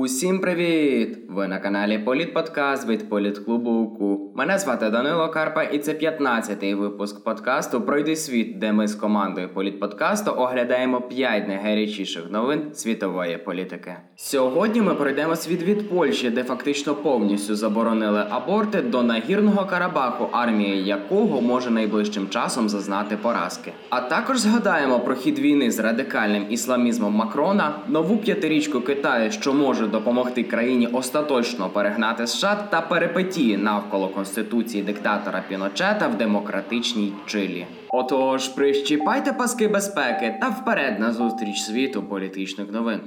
Усім привіт! Ви на каналі Політподкаст від Політклубу УКУ. Мене звати Данило Карпа, і це 15-й випуск подкасту Пройди світ, де ми з командою Політподкасту оглядаємо 5 найгарячіших новин світової політики. Сьогодні ми пройдемо світ від Польщі, де фактично повністю заборонили аборти до нагірного Карабаху, армія якого може найближчим часом зазнати поразки. А також згадаємо про хід війни з радикальним ісламізмом Макрона, нову п'ятирічку Китаю, що може допомогти країні остаточно перегнати США та перипетії навколо конституції диктатора Піночета в демократичній Чилі. Отож, прищіпайте паски безпеки та вперед на зустріч світу політичних новин.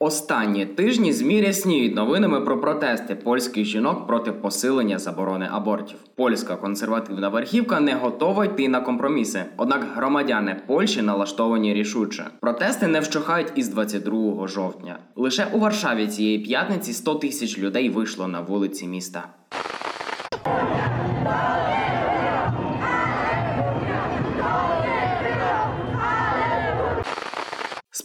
Останні тижні змі рясніють новинами про протести польських жінок проти посилення заборони абортів. Польська консервативна верхівка не готова йти на компроміси. Однак громадяни Польщі налаштовані рішуче. Протести не вщухають із 22 жовтня. Лише у Варшаві цієї п'ятниці 100 тисяч людей вийшло на вулиці міста.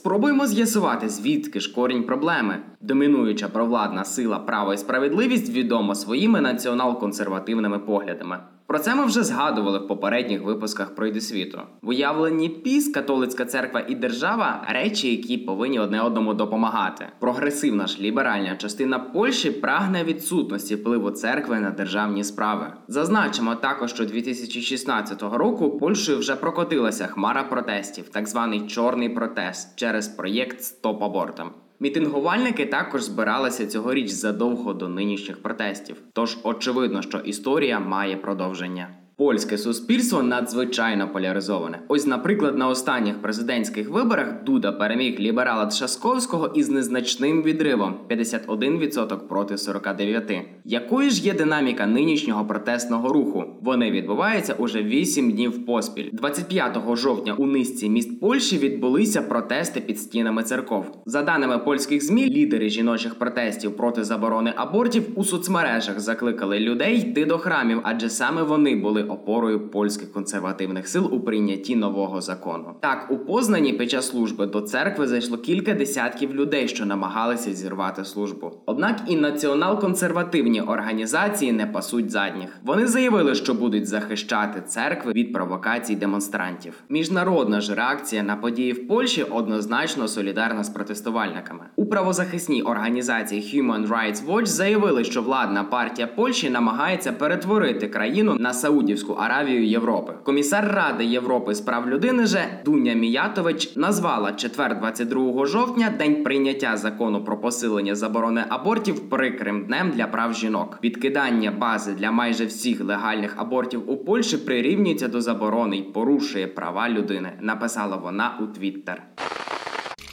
Спробуємо з'ясувати, звідки ж корінь проблеми. Домінуюча провладна сила право і справедливість відома своїми націонал-консервативними поглядами. Про це ми вже згадували в попередніх випусках пройди світу. В уявленні піс, католицька церква і держава речі, які повинні одне одному допомагати. Прогресивна ж ліберальна частина Польщі прагне відсутності впливу церкви на державні справи. Зазначимо також, що 2016 року Польщею вже прокотилася хмара протестів, так званий чорний протест через проєкт Стоп абортам. Мітингувальники також збиралися цьогоріч задовго до нинішніх протестів. Тож очевидно, що історія має продовження. Польське суспільство надзвичайно поляризоване. Ось, наприклад, на останніх президентських виборах Дуда переміг ліберала Тшасковського із незначним відривом 51% проти 49%. Якою ж є динаміка нинішнього протестного руху? Вони відбуваються уже 8 днів поспіль. 25 жовтня у низці міст Польщі відбулися протести під стінами церков. За даними польських змі, лідери жіночих протестів проти заборони абортів у соцмережах закликали людей йти до храмів, адже саме вони були опорою польських консервативних сил у прийнятті нового закону. Так, у Познані під час служби до церкви зайшло кілька десятків людей, що намагалися зірвати службу. Однак і націонал-консервативні організації не пасуть задніх. Вони заявили, що будуть захищати церкви від провокацій демонстрантів. Міжнародна ж реакція на події в Польщі однозначно солідарна з протестувальниками. У правозахисній організації Human Rights Watch заявили, що владна партія Польщі намагається перетворити країну на Саудівську Аравію Європи. Комісар Ради Європи з прав людини же Дуня Міятович назвала четвер, 22 жовтня, день прийняття закону про посилення заборони абортів прикрим днем для прав жінок. Відкидання бази для майже всіх легальних абортів у Польщі прирівнюється до заборони й порушує права людини. Написала вона у Твіттер.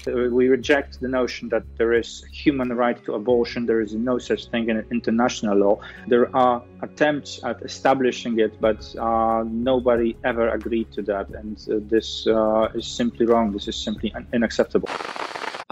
We reject the notion that there is human right to abortion. There is no such thing in international law. There are attempts at establishing it but uh, nobody ever agreed to that. And uh, this uh, is simply wrong. This is simply unacceptable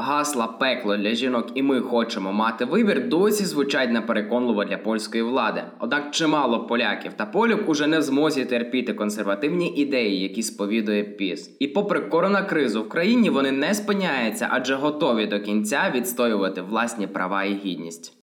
Гасла пекло для жінок, і ми хочемо мати вибір, досі звучать непереконливо для польської влади. Однак чимало поляків та полюк уже не в змозі терпіти консервативні ідеї, які сповідує ПІС. І попри коронакризу в країні вони не спиняються, адже готові до кінця відстоювати власні права і гідність.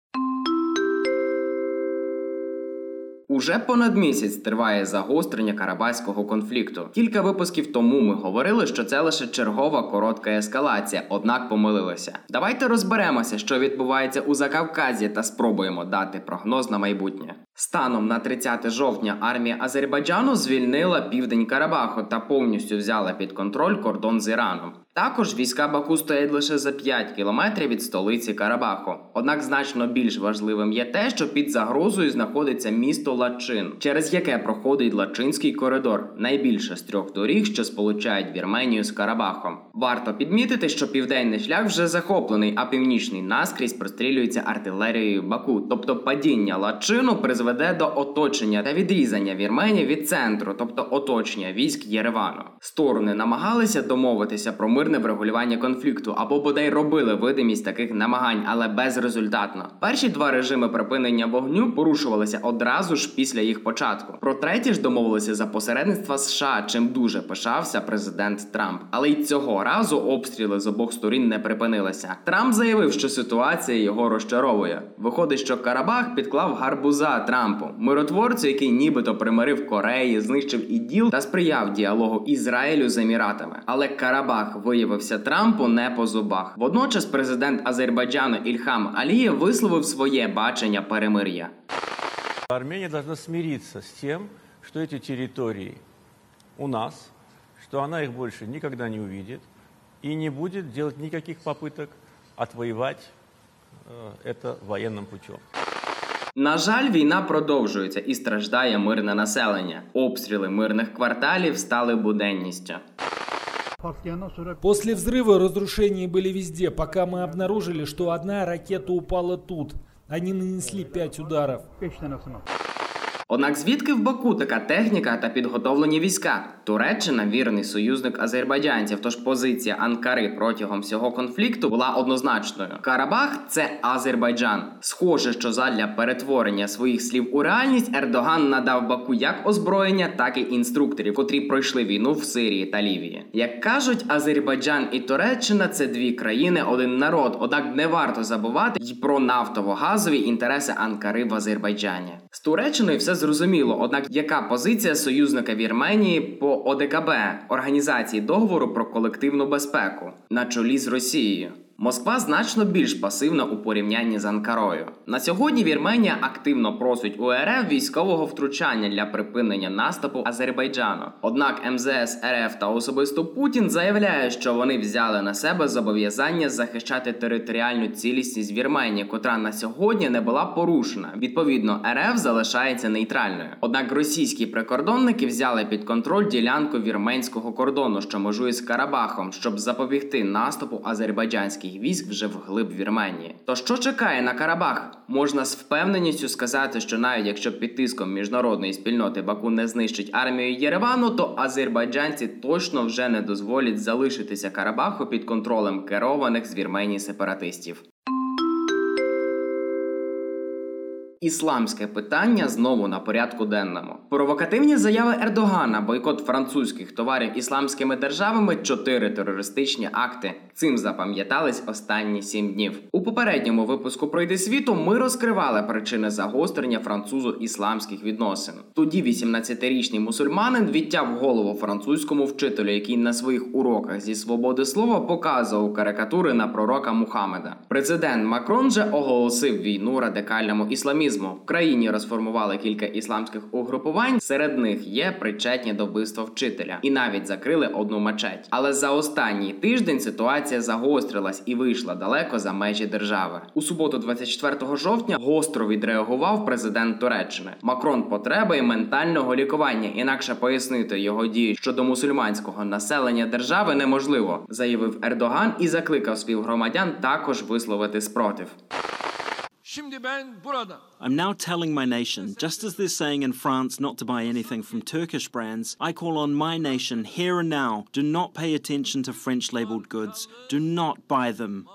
Уже понад місяць триває загострення карабаського конфлікту. Кілька випусків тому ми говорили, що це лише чергова коротка ескалація, однак помилилися. Давайте розберемося, що відбувається у Закавказі, та спробуємо дати прогноз на майбутнє. Станом на 30 жовтня армія Азербайджану звільнила південь Карабаху та повністю взяла під контроль кордон з Іраном. Також війська Баку стоять лише за 5 кілометрів від столиці Карабаху. Однак значно більш важливим є те, що під загрозою знаходиться місто Лачин, через яке проходить Лачинський коридор, найбільше з трьох доріг, що сполучають Вірменію з Карабахом. Варто підмітити, що південний шлях вже захоплений, а північний наскрізь прострілюється артилерією Баку, тобто падіння Лачину призведе призведе до оточення та відрізання Вірменії від центру, тобто оточення військ Єревану. Сторони намагалися домовитися про мирне врегулювання конфлікту або бодай робили видимість таких намагань, але безрезультатно. Перші два режими припинення вогню порушувалися одразу ж після їх початку. Про третє ж домовилися за посередництва США, чим дуже пишався президент Трамп. Але й цього разу обстріли з обох сторін не припинилися. Трамп заявив, що ситуація його розчаровує. Виходить, що Карабах підклав гарбуза Трампу, миротворцю, який нібито примирив Кореї, знищив іділ та сприяв діалогу Ізраїлю з Еміратами. Але Карабах виявився Трампу не по зубах. Водночас президент Азербайджану Ільхам Алієв висловив своє бачення перемир'я. Армения должна смириться с тем, что эти территории у нас, что она их больше никогда не увидит и не будет делать никаких попыток отвоевать э, это военным путем. На жаль, війна продовжується і страждає мирне населення. Обстріли мирних кварталів стали буденністю. Patlayandan sonra После взрыва разрушения были везде, пока мы обнаружили, что одна ракета упала тут. Они нанесли пять ударов. 5 tanesini attı. Однак звідки в Баку така техніка та підготовлені війська? Туреччина вірний союзник азербайджанців, тож позиція Анкари протягом всього конфлікту була однозначною. Карабах це Азербайджан. Схоже, що задля перетворення своїх слів у реальність Ердоган надав Баку як озброєння, так і інструкторів, котрі пройшли війну в Сирії та Лівії. Як кажуть, Азербайджан і Туреччина це дві країни, один народ. Однак не варто забувати й про нафтово-газові інтереси Анкари в Азербайджані. З Туреччиною все зрозуміло. Однак, яка позиція союзника Вірменії по ОДКБ організації договору про колективну безпеку на чолі з Росією? Москва значно більш пасивна у порівнянні з Анкарою. На сьогодні Вірменія активно просить у РФ військового втручання для припинення наступу Азербайджану. Однак МЗС РФ та особисто Путін заявляє, що вони взяли на себе зобов'язання захищати територіальну цілісність Вірменії, котра на сьогодні не була порушена. Відповідно, РФ залишається нейтральною. Однак російські прикордонники взяли під контроль ділянку вірменського кордону, що межує з Карабахом, щоб запобігти наступу азербайджанських військ вже вглиб Вірменії. То що чекає на Карабах? Можна з впевненістю сказати, що навіть якщо під тиском міжнародної спільноти Баку не знищить армію Єревану, то азербайджанці точно вже не дозволять залишитися Карабаху під контролем керованих з Вірменії сепаратистів. Ісламське питання знову на порядку денному. Провокативні заяви Ердогана, бойкот французьких товарів ісламськими державами, чотири терористичні акти. Цим запам'ятались останні сім днів. У попередньому випуску пройди світу ми розкривали причини загострення французо-ісламських відносин. Тоді 18-річний мусульманин відтяв голову французькому вчителю, який на своїх уроках зі свободи слова показував карикатури на пророка Мухаммеда. Президент Макрон же оголосив війну радикальному ісламізму. В країні розформували кілька ісламських угрупувань. Серед них є причетні до вбивства вчителя, і навіть закрили одну мечеть. Але за останній тиждень ситуація загострилась і вийшла далеко за межі держави. У суботу, 24 жовтня, гостро відреагував президент Туреччини. Макрон потребує ментального лікування, інакше пояснити його дії щодо мусульманського населення держави неможливо, заявив Ердоган і закликав співгромадян також висловити спротив. Şimdi ben burada I'm now telling my nation, just as they're saying in France not to buy anything from Turkish brands, I call on my nation here and now do not pay attention to French labeled goods. Do not buy them.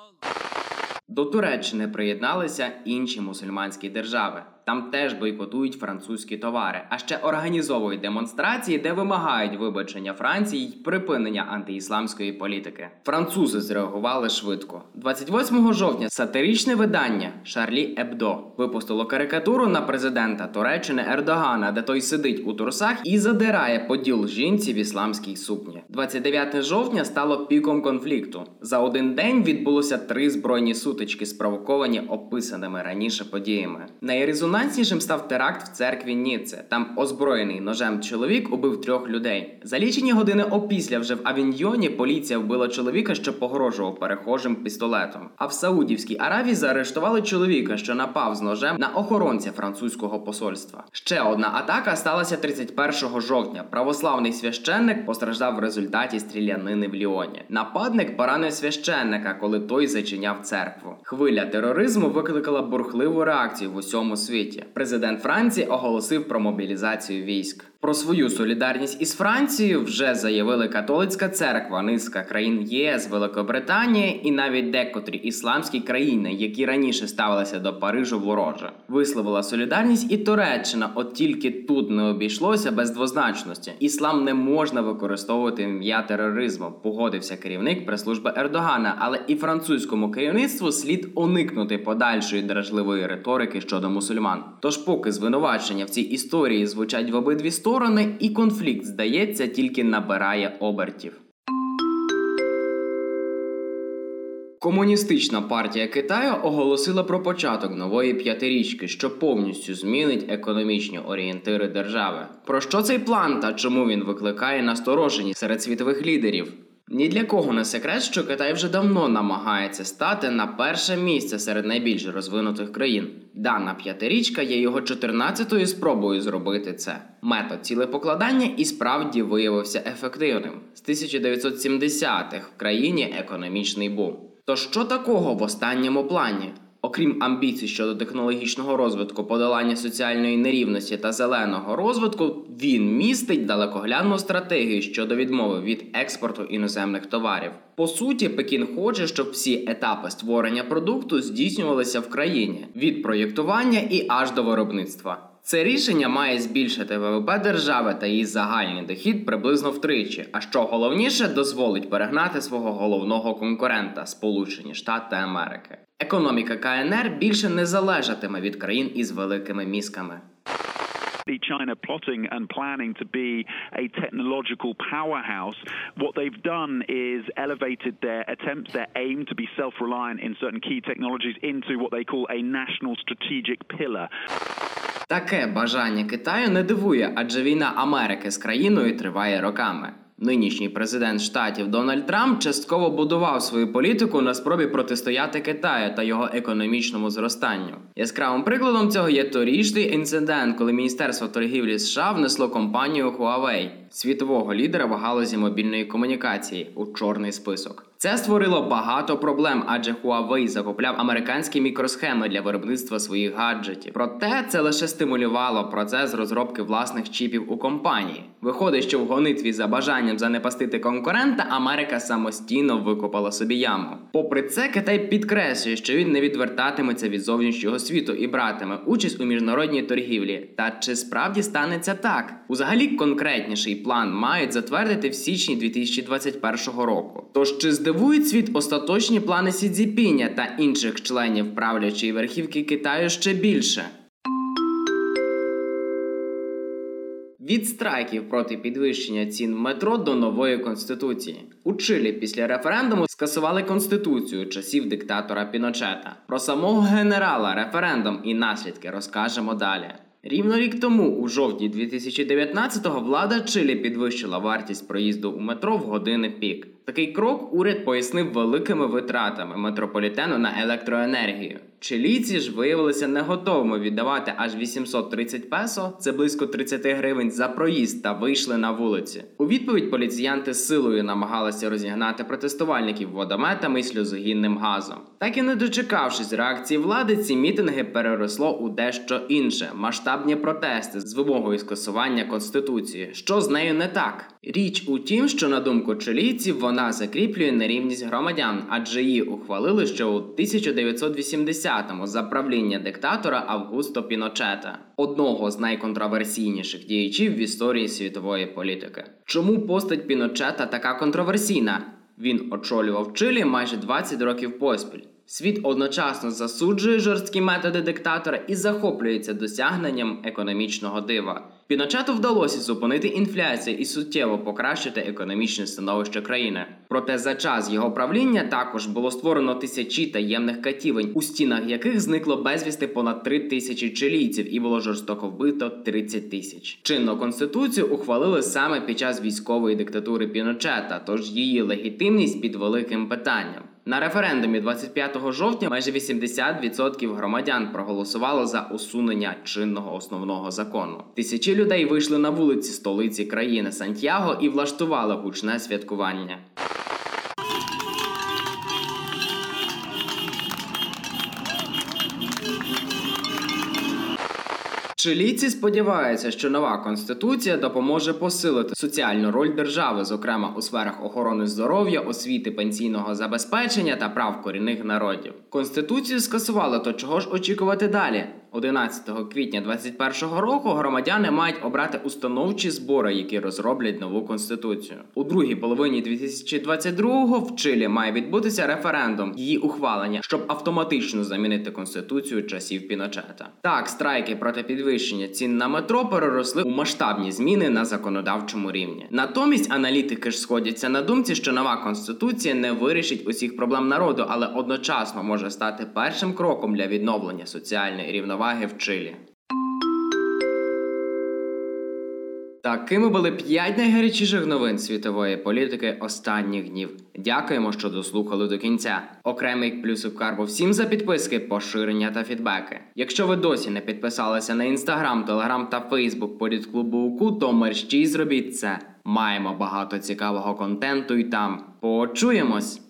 До Туреччини приєдналися інші мусульманські держави. Там теж бойкотують французькі товари, а ще організовують демонстрації, де вимагають вибачення Франції й припинення антиісламської політики. Французи зреагували швидко. 28 жовтня сатиричне видання Шарлі Ебдо випустило карикатуру на президента Туреччини Ердогана, де той сидить у турсах і задирає поділ жінці в ісламській сукні. 29 жовтня стало піком конфлікту. За один день відбулося три збройні сутички, спровоковані описаними раніше подіями. Найрезонанснішим став теракт в церкві Ніцце. Там озброєний ножем чоловік убив трьох людей. За лічені години опісля вже в Авіньйоні поліція вбила чоловіка, що погрожував перехожим пістолетом. А в Саудівській Аравії заарештували чоловіка, що напав з ножем на охоронця французького посольства. Ще одна атака сталася 31 жовтня. Православний священник постраждав в результаті стрілянини в Ліоні. Нападник поранив священника, коли той зачиняв церкву. Хвиля тероризму викликала бурхливу реакцію в усьому світі. Світі. Президент Франції оголосив про мобілізацію військ. Про свою солідарність із Францією вже заявили католицька церква, низка країн ЄС, Великобританія і навіть декотрі ісламські країни, які раніше ставилися до Парижу вороже. Висловила солідарність і Туреччина, от тільки тут не обійшлося без двозначності. Іслам не можна використовувати ім'я тероризму. Погодився керівник прес-служби Ердогана, але і французькому керівництву слід уникнути подальшої дражливої риторики щодо мусульман. Тож, поки звинувачення в цій історії звучать в обидві сторони, і конфлікт здається тільки набирає обертів. Комуністична партія Китаю оголосила про початок нової п'ятирічки, що повністю змінить економічні орієнтири держави. Про що цей план та чому він викликає настороженість серед світових лідерів? Ні для кого не секрет, що Китай вже давно намагається стати на перше місце серед найбільш розвинутих країн. Дана п'ятирічка є його 14-ю спробою зробити це. Метод цілепокладання і справді виявився ефективним. З 1970-х в країні економічний бум. То що такого в останньому плані? Окрім амбіцій щодо технологічного розвитку, подолання соціальної нерівності та зеленого розвитку, він містить далекоглядну стратегію щодо відмови від експорту іноземних товарів. По суті, Пекін хоче, щоб всі етапи створення продукту здійснювалися в країні від проєктування і аж до виробництва. Це рішення має збільшити ВВП держави та її загальний дохід приблизно втричі. А що головніше, дозволить перегнати свого головного конкурента Сполучені Штати Америки. Економіка КНР більше не залежатиме від країн із великими мізками. China plotting and planning to be a technological powerhouse, what they've done is elevated their attempts, their aim to be self reliant in certain key technologies into what they call a national strategic pillar. Таке бажання Китаю не дивує, адже війна Америки з країною триває роками. Нинішній президент штатів Дональд Трамп частково будував свою політику на спробі протистояти Китаю та його економічному зростанню. Яскравим прикладом цього є торічний інцидент, коли Міністерство торгівлі США внесло компанію Huawei, світового лідера в галузі мобільної комунікації, у чорний список. Це створило багато проблем, адже Huawei закупляв американські мікросхеми для виробництва своїх гаджетів. Проте це лише стимулювало процес розробки власних чіпів у компанії. Виходить, що в гонитві за бажанням занепастити конкурента Америка самостійно викопала собі яму. Попри це, Китай підкреслює, що він не відвертатиметься від зовнішнього світу і братиме участь у міжнародній торгівлі. Та чи справді станеться так? Узагалі конкретніший план мають затвердити в січні 2021 року. Тож чи здивують світ остаточні плани Сі Цзіпіня та інших членів правлячої верхівки Китаю ще більше? Від страйків проти підвищення цін в метро до нової конституції у Чилі після референдуму скасували конституцію часів диктатора Піночета. Про самого генерала референдум і наслідки розкажемо далі. Рівно рік тому, у жовтні 2019-го, влада Чилі підвищила вартість проїзду у метро в години пік. Такий крок уряд пояснив великими витратами метрополітену на електроенергію. Чилійці ж виявилися не готовими віддавати аж 830 песо, це близько 30 гривень за проїзд, та вийшли на вулиці. У відповідь поліціянти силою намагалися розігнати протестувальників водометами і сльозогінним газом. Так і не дочекавшись реакції влади, ці мітинги переросло у дещо інше масштабні протести з вимогою скасування конституції. Що з нею не так? Річ у тім, що на думку чилійців вона закріплює нерівність громадян, адже її ухвалили ще у 1980-му за правління диктатора Августо Піночета, одного з найконтроверсійніших діячів в історії світової політики. Чому постать Піночета така контроверсійна? Він очолював Чилі майже 20 років поспіль. Світ одночасно засуджує жорсткі методи диктатора і захоплюється досягненням економічного дива. Піночету вдалося зупинити інфляцію і суттєво покращити економічне становище країни. Проте за час його правління також було створено тисячі таємних катівень, у стінах яких зникло безвісти понад 3 тисячі чилійців і було жорстоко вбито 30 тисяч. Чинну конституцію ухвалили саме під час військової диктатури Піночета, тож її легітимність під великим питанням. На референдумі 25 жовтня майже 80% громадян проголосувало за усунення чинного основного закону. Тисячі людей вийшли на вулиці столиці країни Сантьяго і влаштували гучне святкування. Чилійці сподіваються, що нова конституція допоможе посилити соціальну роль держави, зокрема у сферах охорони здоров'я, освіти, пенсійного забезпечення та прав корінних народів. Конституцію скасували, то чого ж очікувати далі? 11 квітня 2021 року громадяни мають обрати установчі збори, які розроблять нову конституцію. У другій половині 2022-го в Чилі має відбутися референдум її ухвалення, щоб автоматично замінити конституцію часів Піночета. Так, страйки проти підвищення цін на метро переросли у масштабні зміни на законодавчому рівні. Натомість аналітики ж сходяться на думці, що нова конституція не вирішить усіх проблем народу, але одночасно може стати першим кроком для відновлення соціальної рівноваги в Чилі. Такими були п'ять найгарячіших новин світової політики останніх днів. Дякуємо, що дослухали до кінця. Окремий плюсик карбу всім за підписки, поширення та фідбеки. Якщо ви досі не підписалися на інстаграм, телеграм та фейсбук політклубу УКУ, то мерщій зробіть це. Маємо багато цікавого контенту і там. Почуємось!